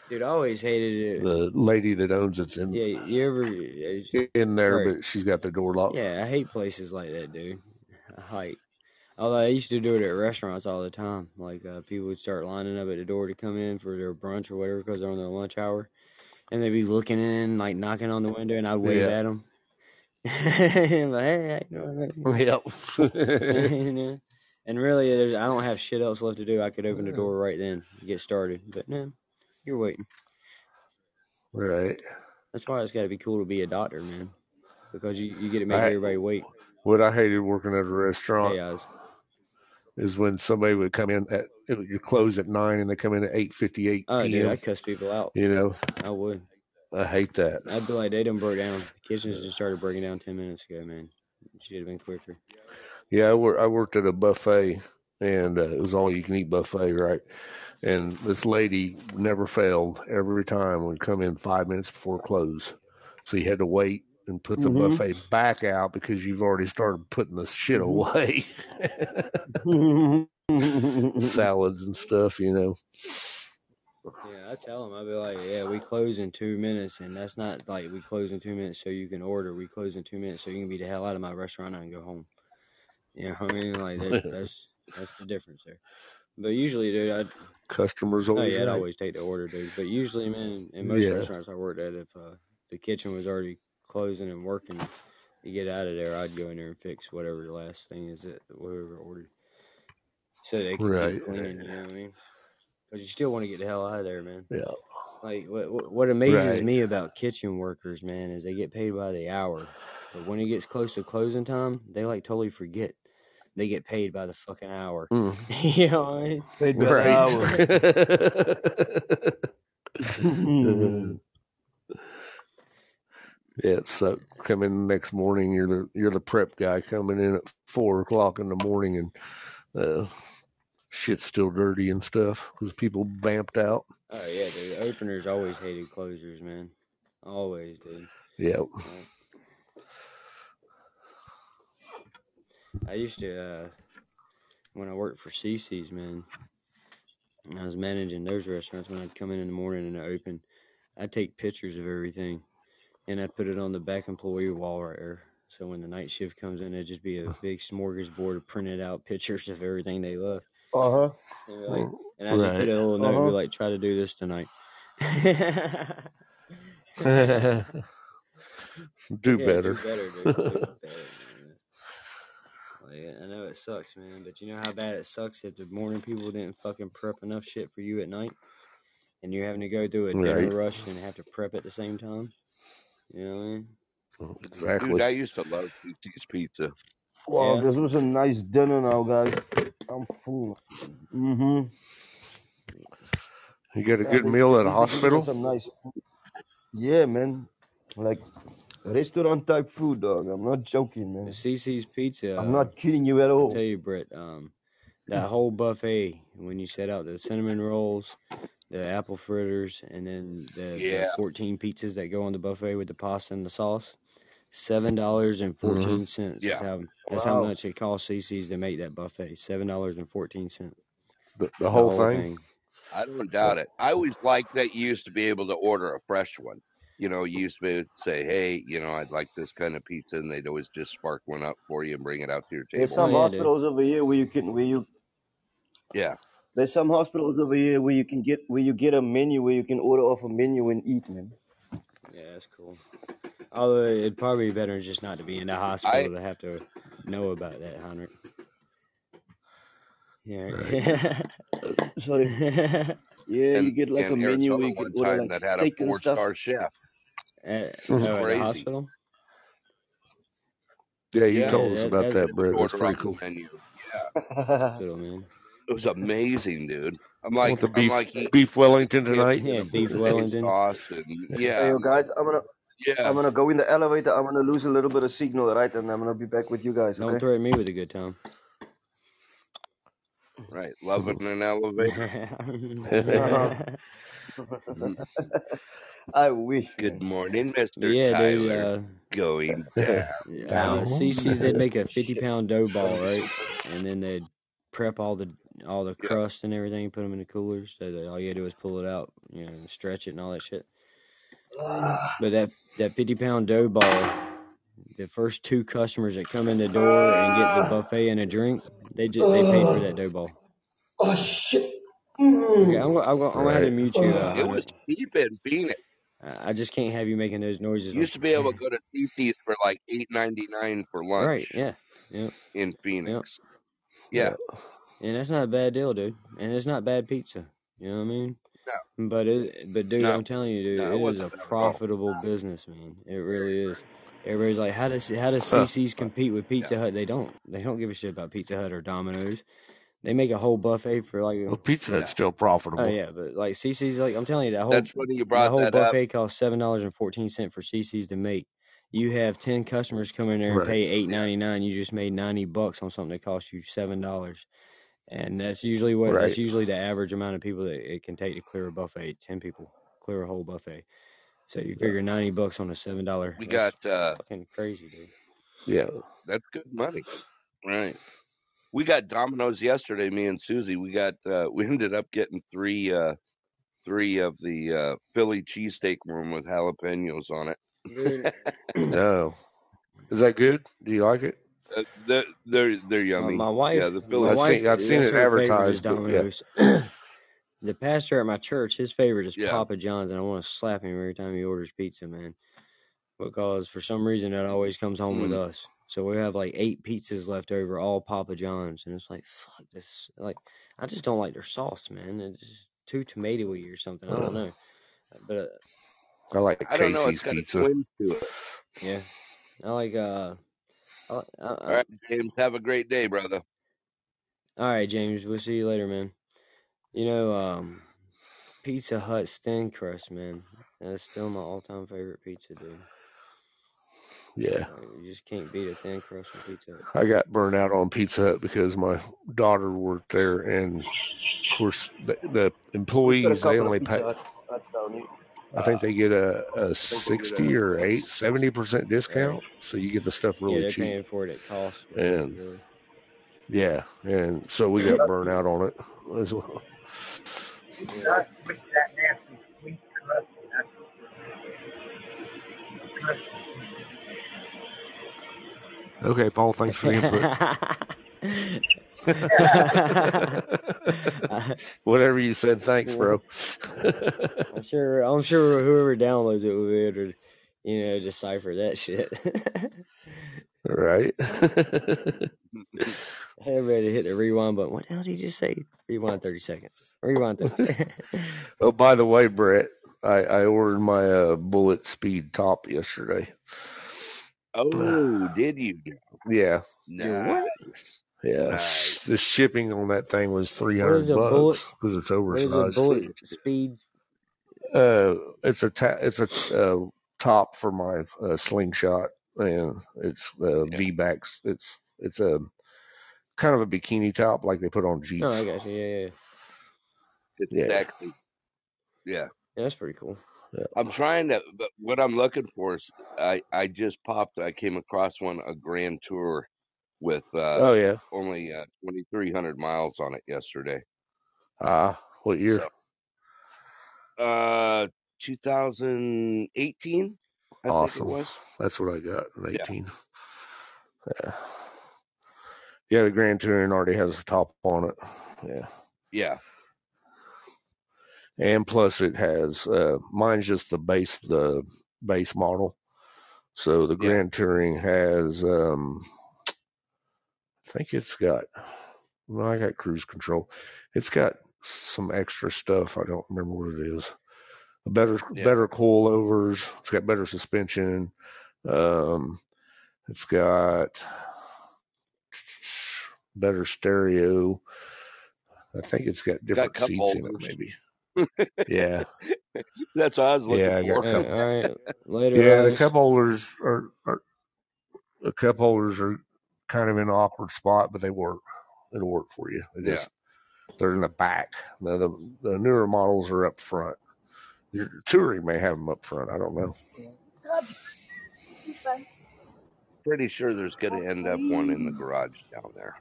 Dude, I always hated it. The lady that owns it's in Yeah, you ever? in there, Right. but she's got the door locked. Yeah, I hate places like that, dude. I hate. Although I used to do it at restaurants all the time. Like uh, people would start lining up at the door to come in for their brunch or whatever because they're on their lunch hour, and they'd be looking in, like knocking on the window, and I'd wave Yeah. at them. <laughs> like, hey, how you doing? <laughs> Yep. <laughs> You know? and really, there's, I don't have shit else left to do. I could open the door right then, and get started. But no, you're waiting. right. That's why it's got to be cool to be a doctor, man, because you, you get to make I- everybody wait. What I hated working at a restaurant Hey. Is when somebody would come in at it would- you close at nine and they come in at eight fifty eight Oh, dude. I cuss people out. You know, I would. I hate that. I'd be like, they done broke down. The kitchens just started breaking down 10 minutes ago, man. She should have been quicker. Yeah, I, wor- I worked at a buffet, and uh, it was all you can eat buffet, right? And this lady never failed. Every time would come in five minutes before close, so you had to wait and put the Mhm. buffet back out because you've already started putting the shit Mhm. away, <laughs> <laughs> salads and stuff, you know. Yeah, I tell them, I'd be like, yeah, we close in two minutes, and that's not like we close in two minutes so you can order. We close in two minutes so you can be the hell out of my restaurant and go home. You know what I mean? Like, that, <laughs> that's that's the difference there. But usually, dude, I'd, Customers oh, always yeah, I'd always take the order, dude. But usually, man, in most Yeah. restaurants I worked at, if uh, the kitchen was already closing and working, you get out of there, I'd go in there and fix whatever the last thing is that whoever ordered, so they can Right. keep cleaning. You know what I mean? Because you still want to get the hell out of there, man. Yeah. Like what what- what amazes Right. me about kitchen workers, man, is they get paid by the hour. But when it gets close to closing time, they like totally forget they get paid by the fucking hour. Mm. <laughs> you know what I mean? Paid by the Right. <laughs> <laughs> yeah, it sucks. Come in the next morning, you're the you're the prep guy coming in at four o'clock in the morning, and uh, shit's still dirty and stuff because people vamped out. Oh yeah, dude. Openers always hated closers, man. Always, dude. Yeah, Like, I used to uh when I worked for CC's, man. I was managing those restaurants when I'd come in in the morning and open. I'd take pictures of everything, and I'd put it on the back employee wall right there. So when the night shift comes in, it'd just be a big smorgasbord of printed out pictures of everything they love. Uh huh. And, like, and I just put Right. a little note, and Uh-huh. be like, "Try to do this tonight." <laughs> <laughs> do Yeah, better. Do better, dude. Do better. <laughs> Like, I know it sucks, man, but you know how bad it sucks if the morning people didn't fucking prep enough shit for you at night, and you're having to go through a dinner Right. rush and have to prep at the same time. You know what I mean? Exactly. Dude, I used to love PT's Pizza. Wow, Yeah. this was a nice dinner now, guys. I'm full. Mm-hmm. You got a good meal at a hospital? Some nice food. Yeah, man. Like restaurant type food, dog. I'm not joking, The man. CC's Pizza. I'm uh, not kidding you at I'll all. tell you, Britt, um, that whole buffet when you set out the cinnamon rolls, the apple fritters, and then the, Yeah. the fourteen pizzas that go on the buffet with the pasta and the sauce, seven dollars and mm-hmm. fourteen cents. Yeah. Is how that's how much it costs CC's to make that buffet. Seven dollars and fourteen cents. The, the whole thing? I don't doubt it. I always liked that you used to be able to order a fresh one. you know, you used to be able to say, hey, you know, I'd like this kind of pizza, and they'd always just spark one up for you and bring it out to your There's table. Oh, some Oh, yeah, dude. hospitals over here where you can where you Yeah, there's some hospitals over here where you can get where you get a menu where you can order off a menu and eat, man. Yeah, that's cool. Although it'd probably be better just not to be in the hospital to have to know about that, Heinrich. Yeah. <laughs> Sorry. Yeah, you and get like a in menu where Arizona you can one order time like that had a steak and four stuff. star chef. At, <laughs> It was uh, at the crazy. hospital? Yeah, you Yeah, told us that- about that- that, They would Brett. That's order pretty off cool. menu. <laughs> Yeah, Hospital, man. It was amazing, dude. I'm like, want the I'm beef like eating beef Wellington tonight. Yeah, and beef Wellington. sauce, <laughs> and Hey, yeah, yo, guys, I'm gonna yeah. I'm gonna go in the elevator. I'm gonna lose a little bit of signal, right? And I'm gonna be back with you guys. Don't Okay? threaten me with a good time. Right, loving in an elevator. <laughs> <laughs> I wish. Good morning, Mister yeah, dude. Tyler. Uh, Going down. uh, Down. CC's they'd make a fifty pound dough ball, right? And then they'd prep all the all the Yeah. crust and everything, put them in the coolers. So that all you had to do was pull it out, you know, and stretch it and all that shit. But that that fifty pound dough ball, the first two customers that come in the door and get the buffet and a drink, they just they paid for that dough ball. Oh shit. Okay, I'm, gonna- I'm, I'm gonna have to mute you. Uh, It was cheap in Phoenix. I just can't have you making those noises. You used to be able to go to CC's for like eight ninety nine for lunch right? Yeah, yeah, in Phoenix. Yeah, and that's not a bad deal, dude. And it's not bad pizza. You know what I mean? No. But it, but dude, No. I'm telling you, dude, No, it it is a wasn't bad at all. profitable business, man. It really is. Everybody's like, how does how does CC's compete with Pizza Hut? They don't. They don't give a shit about Pizza Hut or Domino's. They make a whole buffet for like. Well, Pizza Hut's Yeah. still profitable. Oh yeah, but like CC's, like I'm telling you, that whole that's funny you the brought whole that up. buffet costs seven dollars and fourteen cent for CC's to make. You have ten customers come in there and Right. pay eight ninety nine. You just made ninety bucks on something that cost you seven dollars, and that's usually what that's usually the average amount of people that it can take to clear a buffet. Ten people clear a whole buffet. So you figure ninety bucks on a seven dollar. We got uh, fucking crazy, dude. Yeah. that's good money, right? We got Domino's yesterday. Me and Susie. We got uh, <laughs> we ended up getting three uh, three of the uh, Philly cheesesteak one with jalapenos on it. <laughs> No. Is that good? Do you like it? Uh, they're they're, they're my, yummy. my wife, yeah, the my Philly. I've wife, seen I've seen it her favorite is advertised, but yeah. Domino's. <clears throat> the pastor at my church, his favorite is Yeah. Papa John's, and I want to slap him every time he orders pizza, man. Because for some reason it always comes home with Mm. us. So we have like eight pizzas left over, all Papa John's, and it's like fuck this. Like I just don't like their sauce, man. It's just too tomatoey or something. I don't Uh, know, but uh, I like I don't know. It's Casey's got a pizza. twin to it. yeah, I like uh. I, I, I, All right, uh. James. Have a great day, brother. All right, James. We'll see you later, man. You know, um, Pizza Hut thin crust, man. That's still my all-time favorite pizza, dude. Yeah. Uh, you just can't beat a thin crust from Pizza Hut. I got burned out on Pizza Hut because my daughter worked there, and of course the, the We've got a employees they couple of only Pizza pay. Hut Huts down here. I think they get a, a sixty or eight, seventy percent discount, so you get the stuff really they're cheap. paying for it at cost. And really. yeah, and so we got burned out on it as well. Yeah. With that nasty sweet crust. That's crust. Okay, Paul, thanks for the input. <laughs> <laughs> Whatever you said, thanks, bro. <laughs> I'm sure. I'm sure whoever downloads it will be able to, you know, decipher that shit. <laughs> right? Everybody hit the rewind button. What the hell did he just say? Rewind 30 seconds. Rewind 30. oh, by the way, Brett, I, I ordered my uh, bullet speed top yesterday. Oh, <sighs> did you? Yeah, Nice. Yeah. Nice. The shipping on that thing was three What is hundred a bullet? bucks because it's What is a oversized. bullet speed? Uh, it's a ta- it's a uh, top for my uh, slingshot, and it's uh, Yeah. V backs. It's it's a kind of a bikini top like they put on Oh, Jeeps. I got you. Yeah, yeah, yeah. It's Yeah, sexy. Yeah. Yeah, That's pretty cool. I'm trying to, but what I'm looking for is I, I just popped, I came across one, a Grand Tour with uh, Oh yeah. only uh, 2,300 miles on it yesterday. Ah, what year? So, uh, 2018. I Awesome. think it was. That's what I got. Yeah. 18. Yeah. Yeah, the Grand Touring already has a top on it. Yeah. Yeah. And plus it has uh mine's just the base the base model. So the Yeah. Grand Touring has um think it's got well, I got cruise control. It's got some extra stuff. I don't remember what it is. A better Yeah. better coilovers. It's got better suspension. Um it's got better stereo. I think it's got Got different cup seats in it maybe. Yeah. <laughs> That's what I was looking Yeah, I got for. Cup right, all right. <laughs> Later, Yeah, the cup holders are, are the cup holders are kind of in an awkward spot, but they work. It'll work for you. It Yeah. just they're in the back. The, the the newer models are up front. Your touring may have them up front. I don't know. Pretty sure there's going to end up one in the garage down there.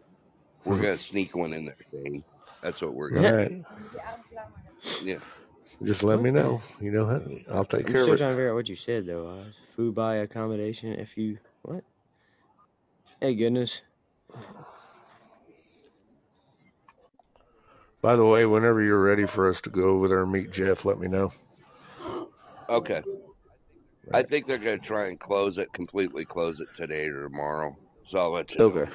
We're going to sneak one in there, Shane. That's what we're going to right, do. Yeah. just let What me know. You know, how- I'll take I'm care of still it. trying to figure out what you said though. Oz. Food buy accommodation. If you what? Hey goodness. By the way, whenever you're ready for us to go over there and meet Jeff, let me know. Okay. I think they're going to try and close it, completely close it today or tomorrow. So I'll let you. Okay.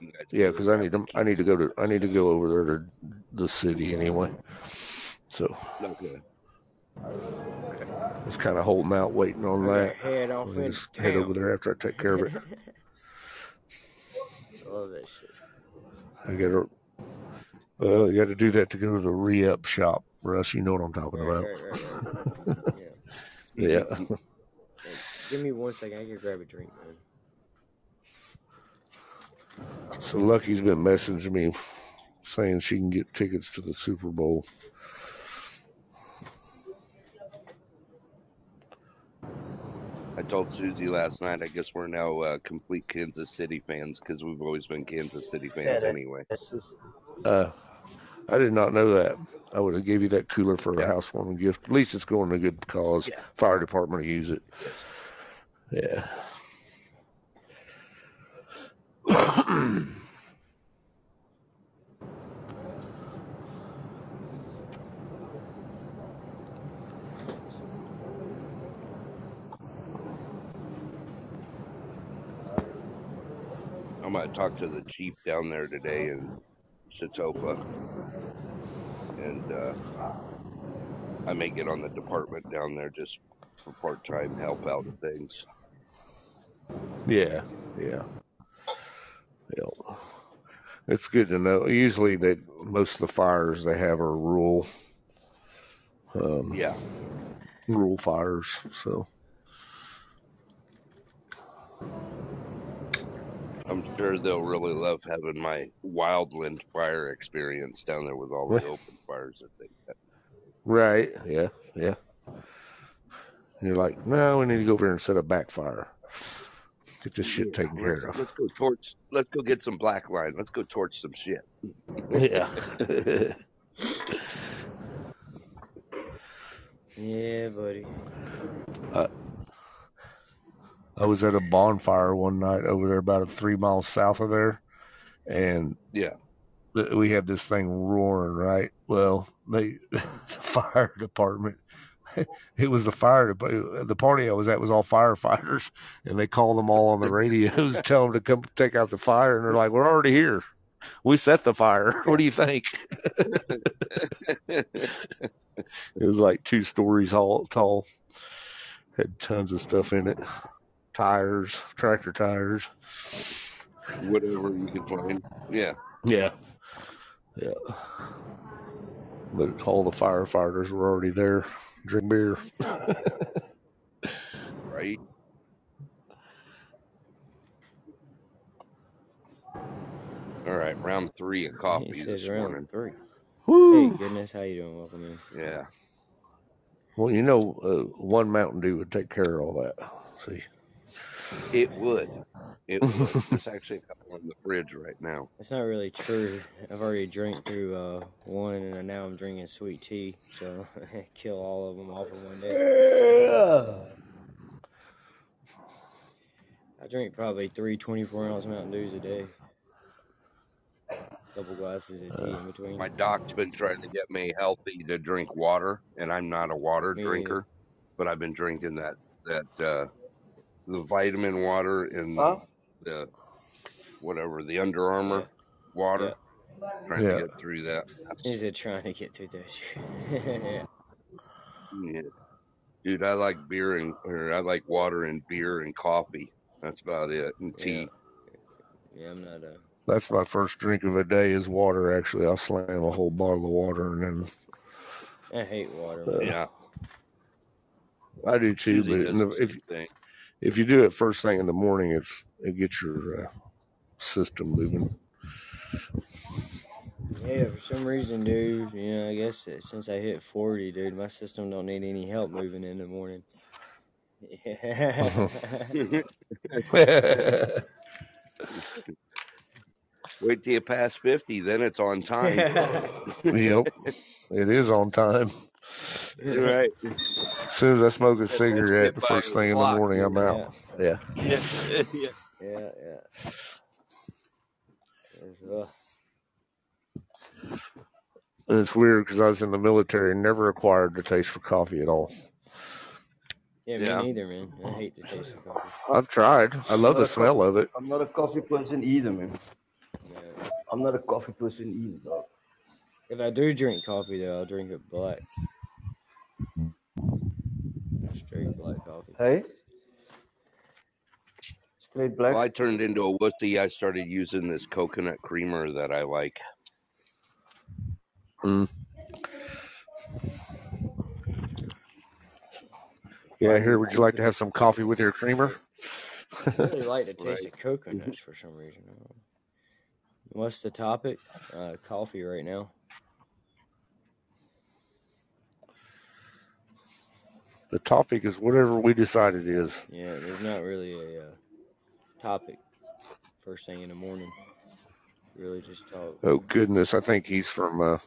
You guys Yeah, because I need to. I need to go to. I need to go over there to the city anyway. So Okay. just kind of holding out, waiting on I that. head off We'll just head over there after I take care of it. <laughs> Love that shit. I got to. Well, you got to do that to go to the re-up shop, Russ. You know what I'm talking Right, about. right, right. <laughs> Yeah. yeah. Hey, give me one second. I can grab a drink, man. So Lucky's been messaging me saying she can get tickets to the Super Bowl. Told Susie last night. I guess we're now uh, complete Kansas City fans because we've always been Kansas City fans anyway. Uh, I did not know that. I would have gave you that cooler for a Yeah. housewarming gift. At least it's going to a good cause. Yeah. Fire department will use it. Yeah. <clears throat> I'm gonna to the chief down there today in Chetopa, and uh, I may get on the department down there just for part-time help out of things. yeah. Yeah. Yeah. It's good to know. Usually, that most of the fires they have are rural, um, Yeah, rural fires. So I'm sure they'll really love having my wildland fire experience down there with all the open fires that they got. right, yeah, yeah. And you're like, no, we need to go over here and set a backfire. Get this shit taken let's, care of. let's go torch. Let's go get some black line. Let's go torch some shit. Yeah. <laughs> Yeah, buddy. uh, I was at a bonfire one night over there, about three miles south of there, and Yeah, we had this thing roaring. Right. Well, they, <laughs> the fire department. <laughs> It was the fire. The party I was at was all firefighters, and they called them all on the radios, <laughs> tell them to come take out the fire, and they're like, "We're already here. We set the fire. What do you think?" It was like two stories tall. Had tons of stuff in it. Tires, tractor tires. whatever you can find. Yeah, Yeah. Yeah. But all the firefighters were already there. Drink beer. <laughs> right. All right, round three of coffee He this says round morning. three. Hey, goodness, how you doing? Welcome in. Yeah, Well, you know, uh, one Mountain Dew would take care of all that. See? It would. It <laughs> would. There's actually a couple on the fridge right now. It's not really true. I've already drank through uh, one, and now I'm drinking sweet tea, so <laughs> kill all of them off in one day. I drink probably three 24 ounce Mountain Dews a day. A couple glasses of tea in between. My doc's been trying to get me healthy to drink water, and I'm not a water Me neither. drinker, but I've been drinking that that uh, the vitamin water and Huh? the whatever the Under Armour water. Trying Yeah. to get through that. Is it trying to get through that? yeah. <laughs> Yeah. Dude, I like beer and or I like water and beer and coffee. That's about it. And tea. yeah, I'm not a. That's my first drink of the day is water. Actually, I'll slam a whole bottle of water and then I hate water. Uh. Yeah. I do too. Susie But the, the if same thing. If you do it first thing in the morning, it's it gets your uh, system moving. Yeah, for some reason, dude. You know, I guess that since I hit 40, dude, my system don't need any help moving in the morning. Yeah. <laughs> Wait till you pass fifty, then it's on time. <laughs> yep, it is on time. Right. As soon as I smoke a cigarette, the by first the thing in the morning, I'm out. Yeah. Yeah. <laughs> yeah. yeah, yeah. It's, uh, And it's weird because I was in the military and never acquired the taste for coffee at all. yeah, me Yeah. neither, man. I hate the taste of coffee. I've tried. I love the smell of it. I'm not a coffee person either, man. Yeah. I'm not a coffee person either, dog. If I do drink coffee, though, I'll drink it black. Straight black coffee. Hey? Straight black? Well, I turned into a wussy. I started using this coconut creamer that I like. Mm. Yeah, here, would you like to have some coffee with your creamer? I really like the <laughs> taste Right. of coconuts for some reason. I don't know. What's the topic? Uh, coffee right now. The topic is whatever we decide it is. Yeah, there's not really a uh, topic first thing in the morning. Really just talk. Oh goodness, I think he's from uh,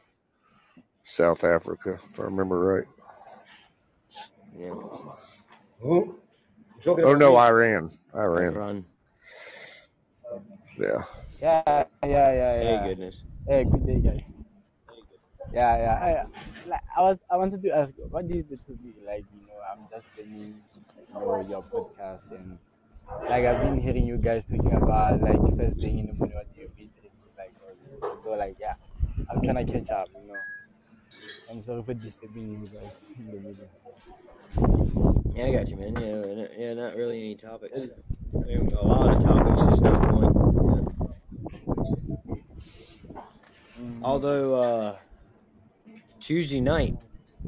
South Africa, if I remember right. Yeah. Who? Oh no, me? Iran. Iran. Run. Yeah. Yeah, yeah, yeah, Hey, goodness. Hey, good day, guys. Yeah, yeah. I, like, I was, I wanted to ask, what is the topic? Like, you know, I'm just listening, you know, your podcast, and like I've been hearing you guys talking about like first thing in the morning what you've been drinking, like all this. So like, yeah, I'm trying to catch up, you know. I'm sorry for disturbing you guys in the middle. Yeah, I got you, man. Yeah, n- yeah, not really any topics. I mean, a lot of topics, just not one. Mm. Although uh, Tuesday night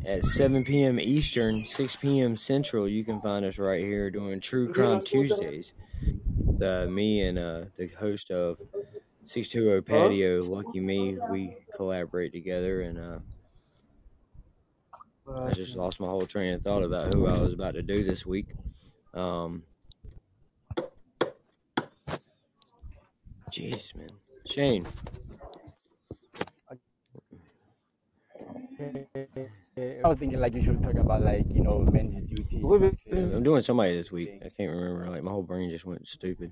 at 7 p.m. Eastern, 6 p.m. Central, you can find us right here doing True Crime Tuesdays. Uh, me and uh, the host of 620 Patio, Lucky Me, we collaborate together, and uh, I just lost my whole train of thought about who I was about to do this week. Um, Jesus, man. Shane. I was thinking like you should talk about like you know men's duty. Wait, wait, Yeah, I'm doing somebody this week. I can't remember. Like my whole brain just went stupid.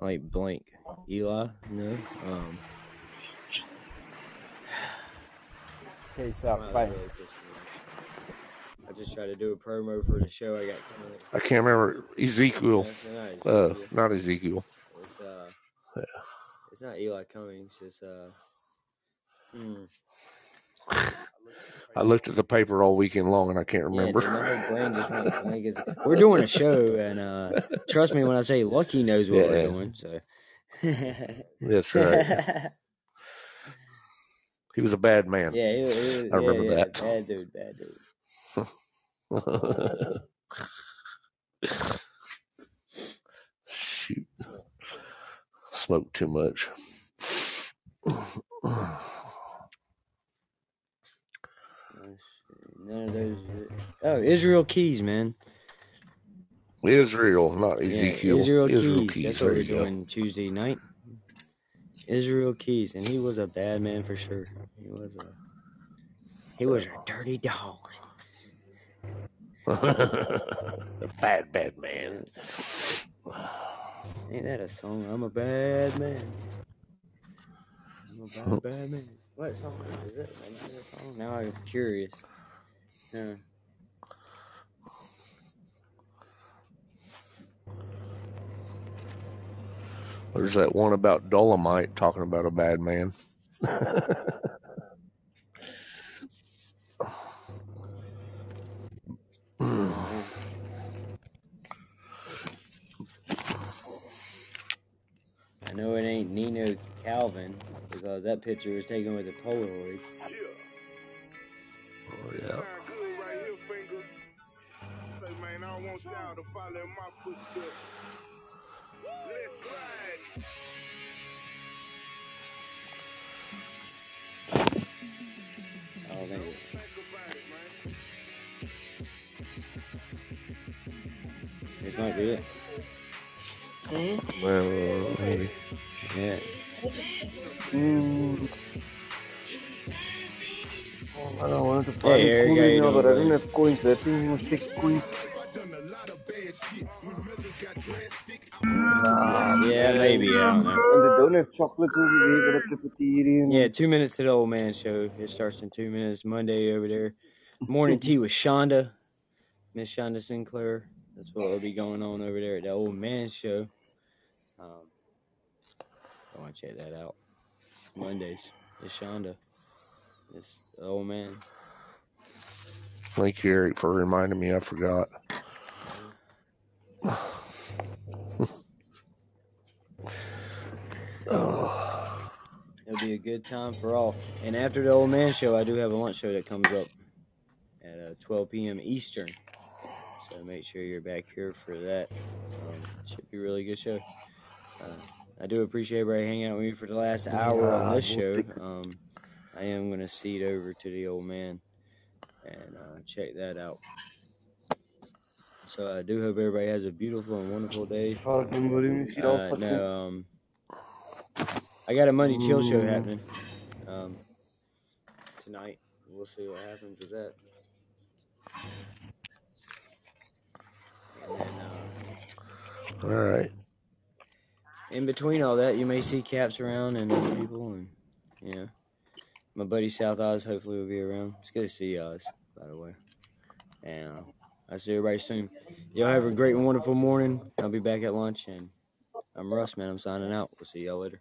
Like blank. Eli? No. Um. Okay, so fine. really pissed me off. I just tried to do a promo for the show I got coming. I can't remember Ezekiel. That's not Uh, Ezekiel. not Ezekiel. It's uh. Yeah. It's not Eli Cummings. It's uh. Hmm. I <laughs> looked at the paper all weekend long and I can't Yeah, remember. dude, my whole brain just went <laughs> blank. We're doing a show, and uh, trust me when I say Lucky knows what Yeah. we're doing. So. That's <laughs> right. He was a bad man. Yeah, he, he, I remember yeah, yeah, that. Bad dude, bad dude. Shoot. Smoked too much. None of those. Uh, oh, Israel Keys, man. Israel, not Yeah, Ezekiel. Israel, Israel Keys. Keys. That's There what we're you go. doing Tuesday night. Israel Keys, and he was a bad man for sure. He was a he was a dirty dog. <laughs> the bad, bad man. Ain't that a song? I'm a bad man. I'm a bad, bad man. What song is it? Is that a song? Now I'm curious. Yeah. There's that one about Dolomite talking about a bad man. I know it ain't Nino Calvin because that picture was taken with a Polaroid. Oh yeah. Say, man, I don't want y'all to follow in my footsteps. Let's ride. Oh, thank you. Think about it, man. This might be it. Well, maybe. Yeah. Mm. Oh, man, I wanted to buy Hey, Eric, coins how you now, but I doing, don't have coins. I think you must take coins. Ah, Yeah, maybe. I don't know. And they don't have chocolate over there, but it's cafeteria. Yeah, two minutes to the old man show. It starts in two minutes. Monday over there. Morning <laughs> tea with Shonda, Miss Shonda Sinclair. That's what will be going on over there at the old man show. Um, I want to check that out. Mondays. It's Shonda. It's the old man. Thank you, Eric, for reminding me. I forgot. <sighs> <sighs> <sighs> oh, It'll be a good time for all. And after the old man show, I do have a lunch show that comes up at uh, 12 p.m. Eastern. So make sure you're back here for that. Um, should be a really good show. Uh, I do appreciate everybody hanging out with me for the last hour on this show. Um, I am going to cede over to the old man and uh, check that out. So I do hope everybody has a beautiful and wonderful day. Fuck, man, what do you see all Uh, fucking- no, um, I got a Monday chill show Mm. happening um, tonight. We'll see what happens with that. And then, uh, all right. in between all that, you may see Caps around and other people, and you know, my buddy South Oz hopefully will be around. It's good to see Oz, by the way. And uh, I'll see everybody soon. Y'all have a great and wonderful morning. I'll be back at lunch, and I'm Russ, man. I'm signing out. We'll see y'all later.